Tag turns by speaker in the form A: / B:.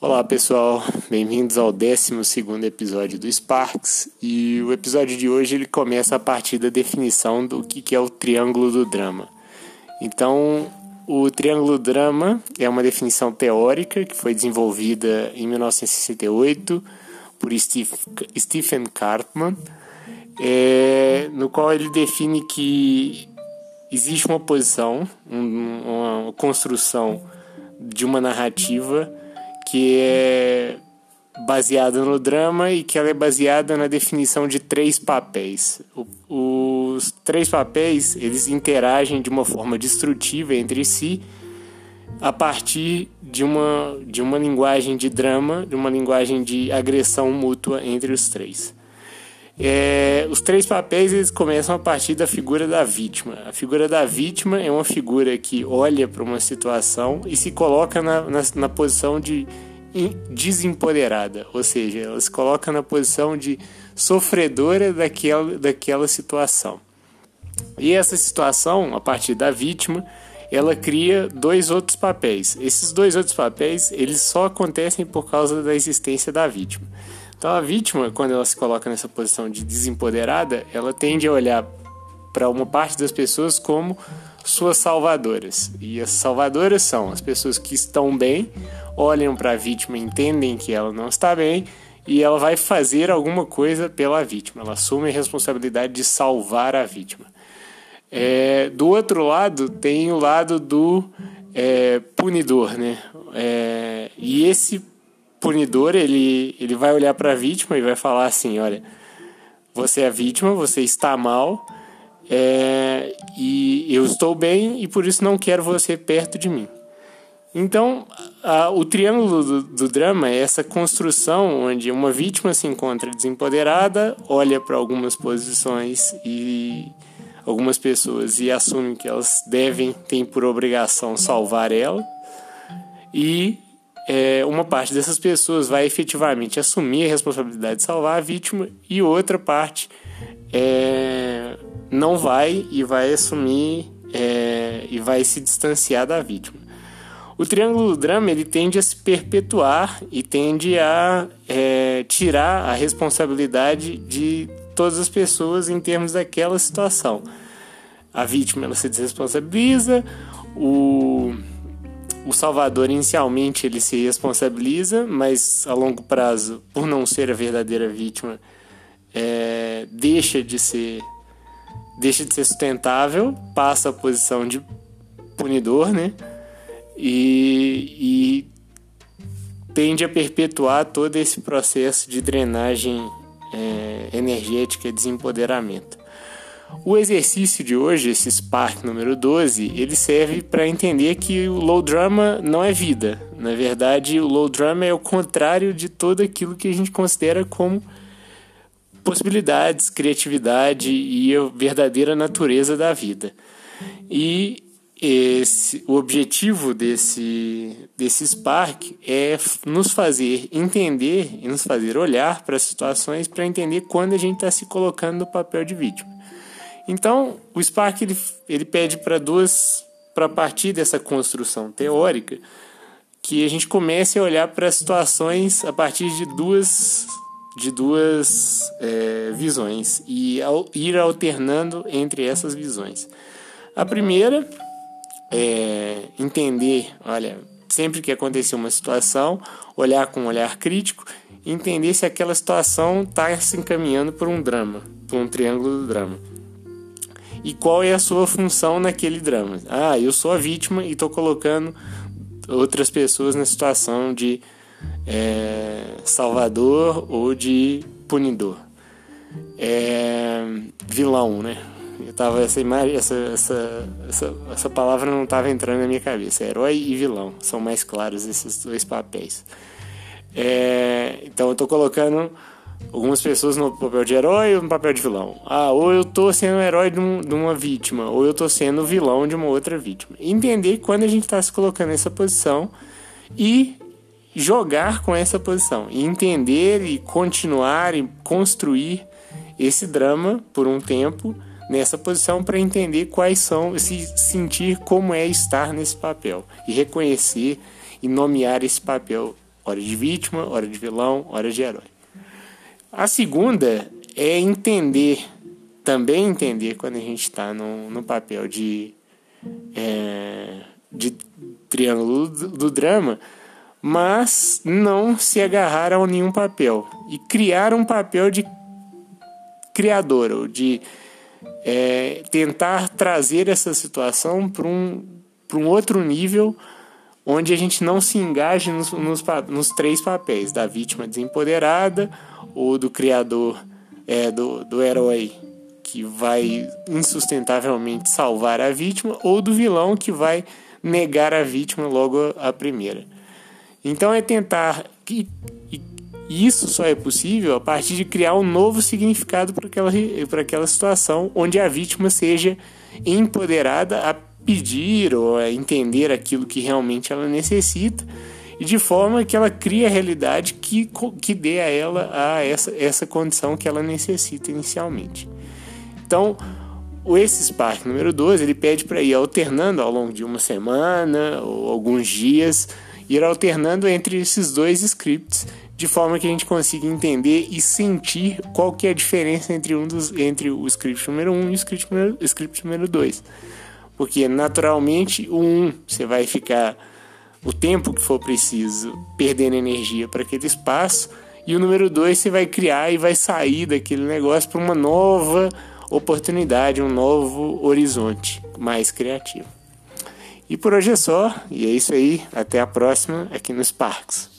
A: Olá pessoal, bem-vindos ao 12 episódio do Sparks e o episódio de hoje ele começa a partir da definição do que é o triângulo do drama. Então, o triângulo do drama é uma definição teórica que foi desenvolvida em 1968 por Stephen Karpman, é, no qual ele define que existe uma posição, uma construção de uma narrativa que é baseada no drama e que ela é baseada na definição de três papéis. O, os três papéis eles interagem de uma forma destrutiva entre si a partir de uma, de uma linguagem de drama, de uma linguagem de agressão mútua entre os três. É, os três papéis eles começam a partir da figura da vítima. A figura da vítima é uma figura que olha para uma situação e se coloca na, na, na posição de desempoderada, ou seja, ela se coloca na posição de sofredora daquela, daquela situação. E essa situação, a partir da vítima, ela cria dois outros papéis. Esses dois outros papéis, eles só acontecem por causa da existência da vítima. Então a vítima, quando ela se coloca nessa posição de desempoderada, ela tende a olhar para uma parte das pessoas como suas salvadoras. E as salvadoras são as pessoas que estão bem olham para a vítima, entendem que ela não está bem e ela vai fazer alguma coisa pela vítima. Ela assume a responsabilidade de salvar a vítima. É, do outro lado, tem o lado do é, punidor, né? É, e esse punidor, ele, ele vai olhar para a vítima e vai falar assim: olha, você é vítima, você está mal, é, e eu estou bem e por isso não quero você perto de mim. Então, a, o triângulo do, do, drama é essa construção onde uma vítima se encontra desempoderada, olha para algumas posições e algumas pessoas e assume que elas devem, têm por obrigação salvar ela, e é, uma parte dessas pessoas vai efetivamente assumir a responsabilidade de salvar a vítima e outra parte é, não vai e vai assumir é, e vai se distanciar da vítima. O triângulo do drama ele tende a se perpetuar e tende a é, tirar a responsabilidade de todas as pessoas em termos daquela situação. A vítima ela se desresponsabiliza, o, o salvador inicialmente ele se responsabiliza, mas a longo prazo, por não ser a verdadeira vítima, é, deixa de ser deixa de ser sustentável, passa a posição de punidor, né? e, e tende a perpetuar todo esse processo de drenagem é, energética e desempoderamento. O exercício de hoje, esse Spark número 12, ele serve para entender que o low drama não é vida. Na verdade, o low drama é o contrário de tudo aquilo que a gente considera como possibilidades, criatividade e a verdadeira natureza da vida. E esse, o objetivo desse, desse Spark é nos fazer entender e nos fazer olhar para as situações para entender quando a gente está se colocando no papel de vítima. Então, o Spark ele, ele pede para duas, para partir dessa construção teórica, que a gente comece a olhar para as situações a partir de duas de duas é, visões e ao, ir alternando entre essas visões. A primeira é, entender, olha, sempre que acontecer uma situação, olhar com um olhar crítico, entender se aquela situação está se encaminhando por um drama, por um triângulo do drama. E qual é a sua função naquele drama? Ah, eu sou a vítima e estou colocando outras pessoas na situação de é, salvador ou de punidor. É, vilão, né? Eu tava essa essa, essa, essa, essa palavra não estava entrando na minha cabeça. Herói e vilão são mais claros esses dois papéis. É, então eu estou colocando algumas pessoas no papel de herói ou no papel de vilão. Ah, ou eu estou sendo herói de, um, de, uma vítima, ou eu estou sendo vilão de uma outra vítima. Entender quando a gente está se colocando nessa posição e jogar com essa posição. E entender e continuar e construir esse drama por um tempo nessa posição para entender quais são, se sentir como é estar nesse papel e reconhecer e nomear esse papel hora de vítima, hora de vilão, hora de herói. A segunda é entender, também entender quando a gente está no, no papel de, é, de triângulo do, do drama, mas não se agarrar a nenhum papel e criar um papel de criador, ou de é, tentar trazer essa situação para um, um outro nível onde a gente não se engaje nos, nos, nos três papéis, da vítima desempoderada, ou do criador, é, do, do herói que vai insustentavelmente salvar a vítima, ou do vilão que vai negar a vítima logo a primeira. Então é tentar. E, isso só é possível a partir de criar um novo significado para aquela, para aquela situação, onde a vítima seja empoderada a pedir ou a entender aquilo que realmente ela necessita e de forma que ela crie a realidade que, que dê a ela a essa, essa condição que ela necessita inicialmente. Então, o esse Spark número 12, ele pede para ir alternando ao longo de uma semana ou alguns dias, ir alternando entre esses dois scripts, de forma que a gente consiga entender e sentir qual que é a diferença entre, um dos, entre o script número 1 e o script número, script número 2 porque naturalmente o 1 você vai ficar o tempo que for preciso perdendo energia para aquele espaço e o número 2 você vai criar e vai sair daquele negócio para uma nova oportunidade, um novo horizonte mais criativo. E por hoje é só, e é isso aí, até a próxima aqui nos Parques.